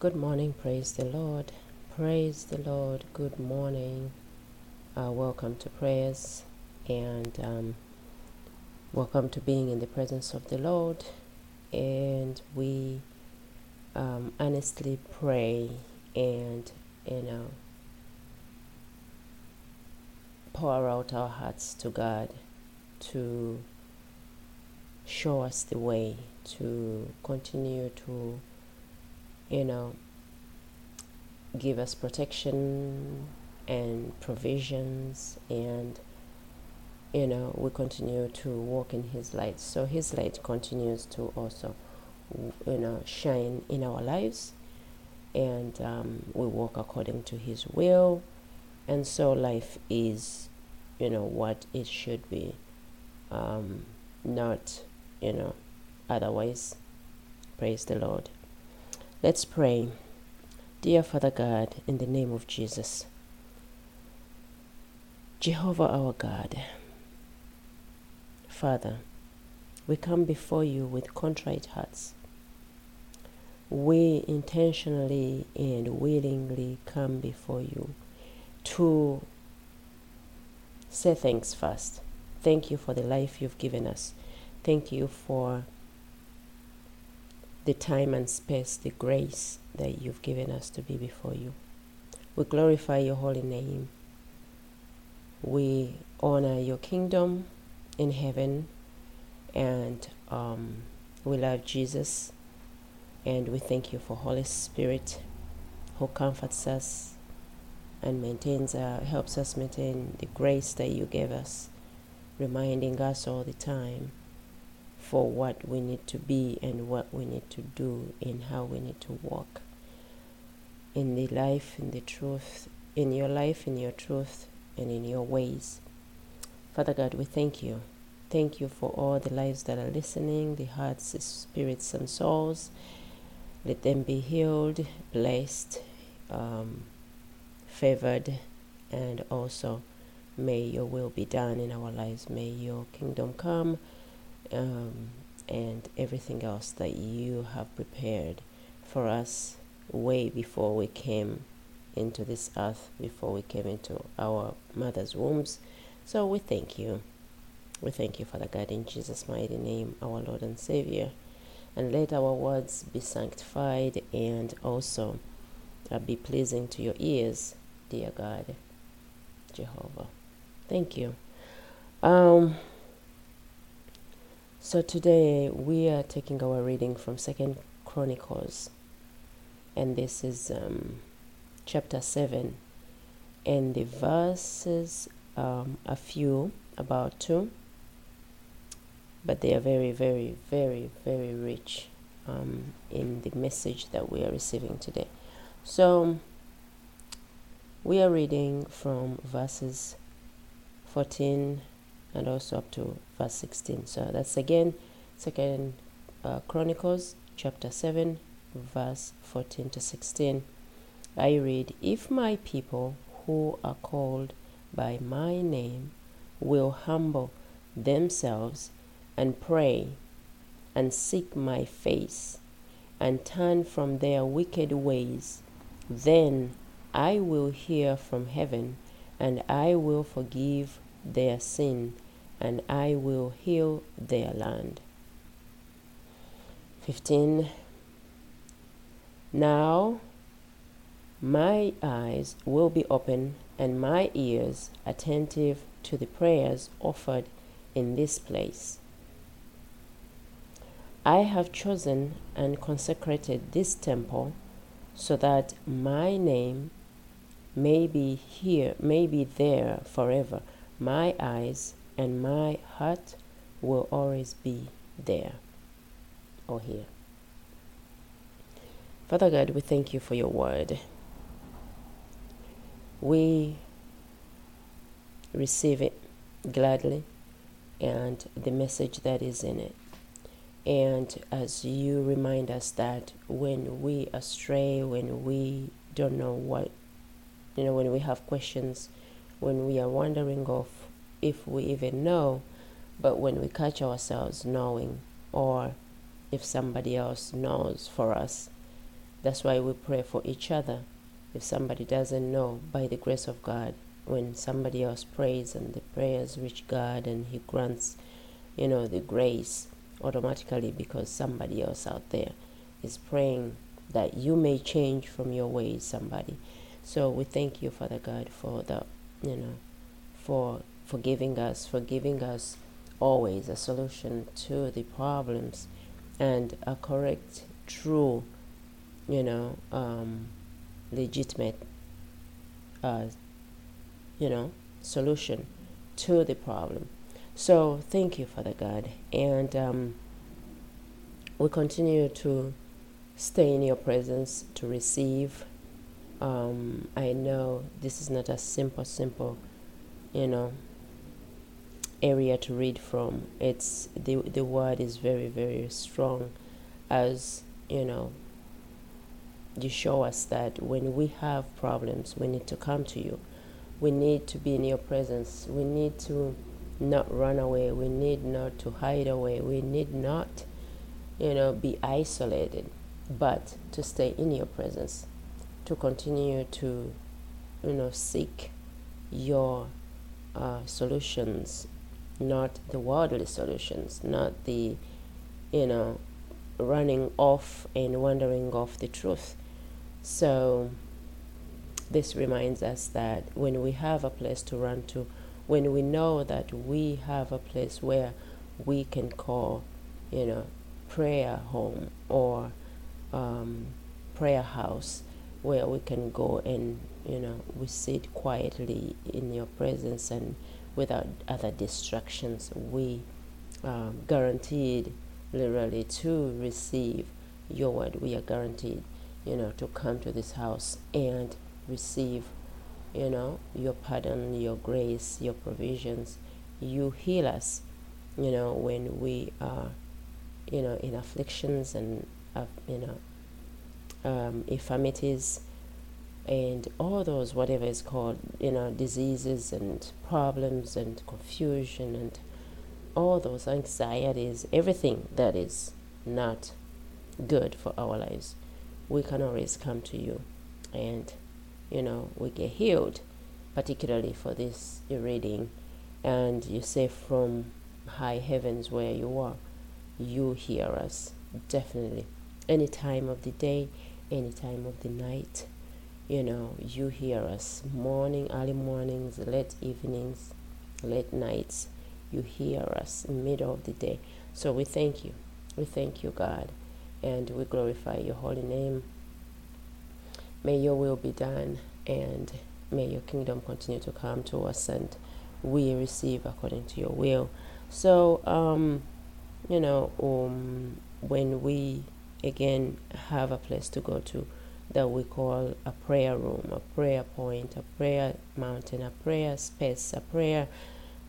Good morning, praise the Lord. Praise the Lord. Good morning. Uh, welcome to prayers and um, welcome to being in the presence of the Lord. And we um, honestly pray and, you know, pour out our hearts to God to show us the way, to continue to you know, give us protection and provisions and you know we continue to walk in his light. So his light continues to also you know shine in our lives and um, we walk according to his will. And so life is you know what it should be um, not you know otherwise. Praise the lord Let's pray. Dear Father God, in the name of Jesus, Jehovah our God, Father, we come before you with contrite hearts. We intentionally and willingly come before you to say thanks first. Thank you for the life you've given us. Thank you for the time and space, the grace that you've given us to be before you. We glorify your holy name. We honor your kingdom in heaven and um, we love Jesus and we thank you for Holy Spirit who comforts us and maintains uh, helps us maintain the grace that you gave us, reminding us all the time for what we need to be and what we need to do and how we need to walk in the life, in the truth, in your life, in your truth, and in your ways. Father God, we thank you. Thank you for all the lives that are listening, the hearts, the spirits, and souls. Let them be healed, blessed, um, favored, and also may your will be done in our lives. May your kingdom come um, and everything else that you have prepared for us way before we came into this earth, before we came into our mother's wombs. So we thank you. We thank you, Father God, in Jesus' mighty name, our Lord and Savior. And let our words be sanctified and also uh, be pleasing to your ears, dear God, Jehovah. Thank you. Um, so today we are taking our reading from Second Chronicles, and this is um, chapter seven, and the verses um, a few, about two, but they are very, very, very, very rich um, in the message that we are receiving today. So we are reading from verses 14 and also up to verse 16 so that's again second uh, chronicles chapter 7 verse 14 to 16 i read if my people who are called by my name will humble themselves and pray and seek my face and turn from their wicked ways then i will hear from heaven and i will forgive their sin, and I will heal their land. 15. Now my eyes will be open and my ears attentive to the prayers offered in this place. I have chosen and consecrated this temple so that my name may be here, may be there forever my eyes and my heart will always be there or here. Father God, we thank you for your word. We receive it gladly and the message that is in it. And as you remind us that when we astray, when we don't know what, you know, when we have questions, when we are wondering of if we even know, but when we catch ourselves knowing, or if somebody else knows for us, That's why we pray for each other. If somebody doesn't know, by the grace of God, when somebody else prays and the prayers reach God and He grants, you know, the grace automatically because somebody else out there is praying that you may change from your ways, somebody. So we thank you, Father God, for the, you know, for forgiving us, for giving us always a solution to the problems and a correct, true, you know, um, legitimate, uh, you know, solution to the problem. So thank you, Father God, and um, we continue to stay in your presence to receive. Um, I know this is not a simple, simple, you know, area to read from. It's the the word is very very strong, as you know. You show us that when we have problems, we need to come to you. We need to be in your presence. We need to not run away. We need not to hide away. We need not, you know, be isolated, but to stay in your presence, to continue to, you know, seek your uh, solutions not the worldly solutions, not the, you know, running off and wandering off the truth. So, this reminds us that when we have a place to run to, when we know that we have a place where we can call, you know, prayer home or um, prayer house, where we can go and, you know, we sit quietly in your presence and without other distractions. We um, guaranteed literally to receive your word. We are guaranteed, you know, to come to this house and receive, you know, your pardon, your grace, your provisions. You heal us, you know, when we are, you know, in afflictions and, uh, you know, um, infirmities and all those whatever is called you know diseases and problems and confusion and all those anxieties everything that is not good for our lives we can always come to you and you know we get healed particularly for this reading. And you say from high heavens where you are you hear us definitely. Any time of the day any time of the night you know, you hear us morning, early mornings, late evenings, late nights. You hear us in middle of the day. So we thank you. We thank you, God, and we glorify your holy name. May your will be done, and may your kingdom continue to come to us, and we receive according to your will. So, um, you know, um, when we again have a place to go to, that we call a prayer room, a prayer point, a prayer mountain, a prayer space, a prayer,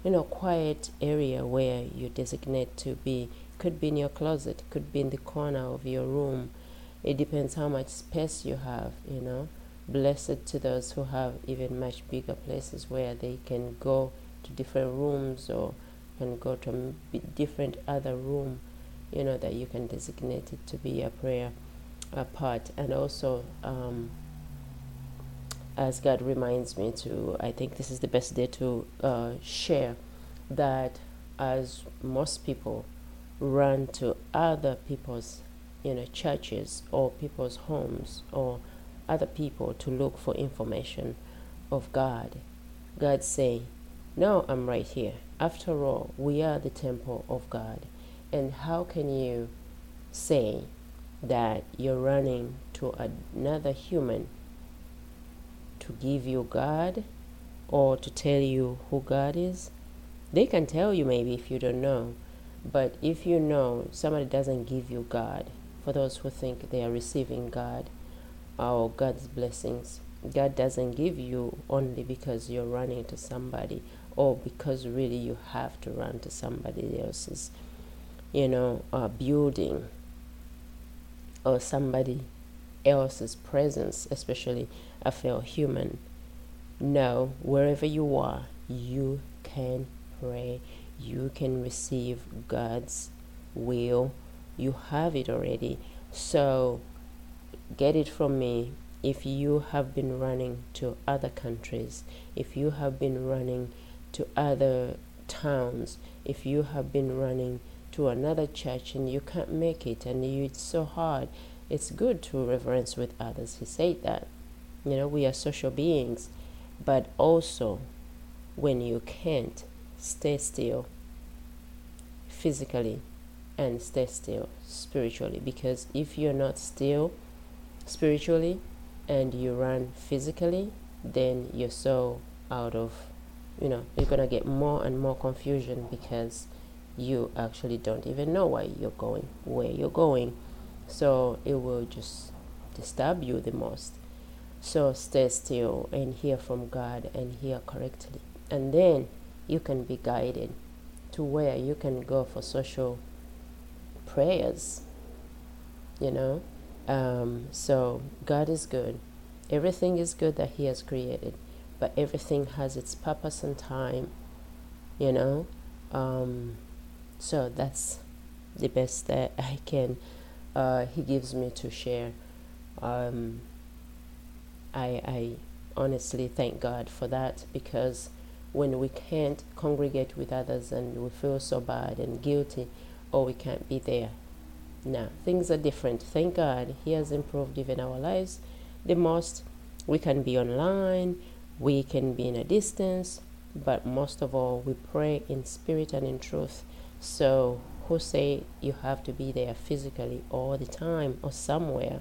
you know, quiet area where you designate to be. Could be in your closet, could be in the corner of your room. It depends how much space you have, you know. Blessed to those who have even much bigger places where they can go to different rooms or can go to different other room, you know, that you can designate it to be a prayer a part and also um, as God reminds me to, I think this is the best day to uh, share that as most people run to other people's, you know, churches or people's homes or other people to look for information of God, God say, no, I'm right here. After all, we are the temple of God. And how can you say that you're running to another human to give you God or to tell you who God is. They can tell you maybe if you don't know, but if you know, somebody doesn't give you God. For those who think they are receiving God or God's blessings, God doesn't give you only because you're running to somebody or because really you have to run to somebody else's, you know, uh, building or somebody else's presence, especially a fellow human. No, wherever you are, you can pray, you can receive God's will, you have it already. So get it from me if you have been running to other countries, if you have been running to other towns, if you have been running to another church and you can't make it and you, it's so hard, it's good to reverence with others. He said that. You know, we are social beings, but also when you can't, stay still physically and stay still spiritually because if you're not still spiritually and you run physically then you're so out of you know you're gonna get more and more confusion because you actually don't even know why you're going where you're going. So it will just disturb you the most. So stay still and hear from god and hear correctly. And then you can be guided to where you can go for social prayers you know? Um, so god is good. Everything is good that he has created but everything has its purpose and time you know? Um, so that's the best that i can uh, he gives me to share um, I, I honestly thank god for that because when we can't congregate with others and we feel so bad and guilty or we can't be there. Now, things are different. Thank God He has improved even our lives the most. We can be online, we can be in a distance, but most of all, we pray in spirit and in truth. So, who say you have to be there physically all the time or somewhere?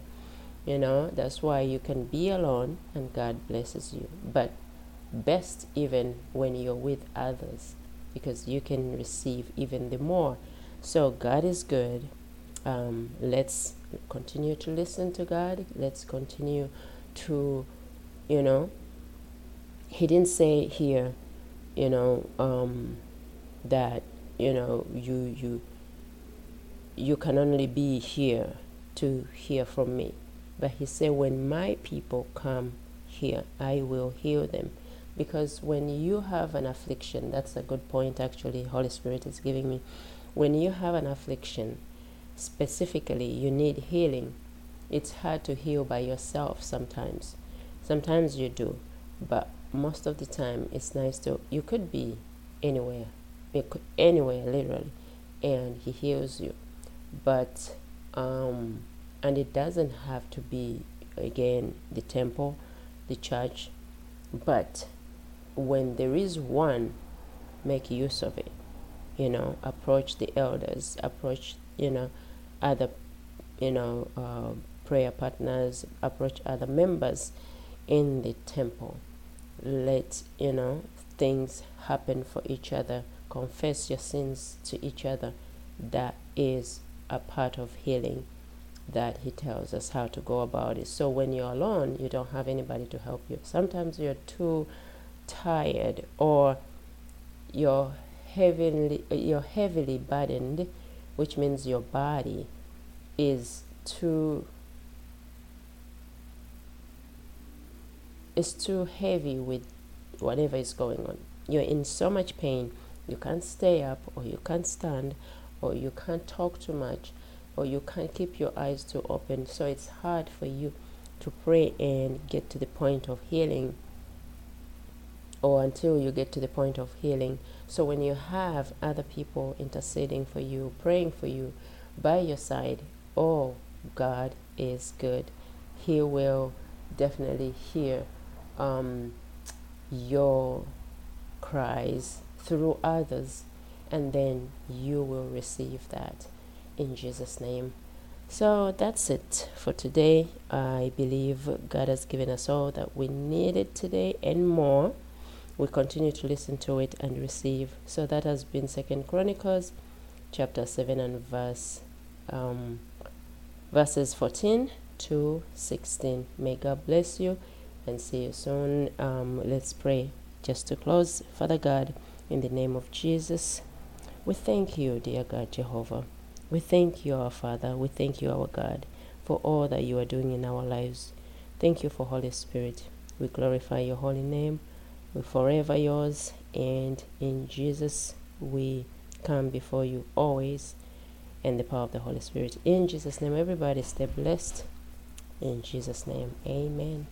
You know, that's why you can be alone and God blesses you. But best even when you're with others because you can receive even the more. So God is good. Um, let's continue to listen to God. Let's continue to, you know, He didn't say here, you know, um, that you know you you you can only be here to hear from me, but He said, when my people come here, I will heal them. Because when you have an affliction that's a good point actually holy spirit is giving me. When you have an affliction specifically you need healing. It's hard to heal by yourself sometimes. Sometimes you do but most of the time it's nice to you could be anywhere anywhere literally and he heals you but um and it doesn't have to be again the temple the church but when there is one, make use of it. You know, approach the elders, approach, you know, other, you know, uh, prayer partners, approach other members in the temple. Let, you know, things happen for each other. Confess your sins to each other. That is a part of healing that he tells us how to go about it. So when you're alone, you don't have anybody to help you. Sometimes you're too tired or you're heavily you're heavily burdened which means your body is too is too heavy with whatever is going on you're in so much pain you can't stay up or you can't stand or you can't talk too much or you can't keep your eyes too open so it's hard for you to pray and get to the point of healing or until you get to the point of healing. So when you have other people interceding for you, praying for you by your side, oh, God is good. He will definitely hear um, your cries through others, and then you will receive that in Jesus' name. So that's it for today. I believe God has given us all that we needed today and more we continue to listen to it and receive. So that has been Second Chronicles chapter 7 and verse um, verses 14 to 16. May God bless you and see you soon. Um, let's pray just to close. Father God, in the name of Jesus, we thank you, dear God Jehovah. We thank you, our Father. We thank you, our God, for all that you are doing in our lives. Thank you for Holy Spirit. We glorify your holy name. We're forever yours, and in Jesus we come before you always in the power of the Holy Spirit. In Jesus' name, everybody stay blessed. In Jesus' name, amen.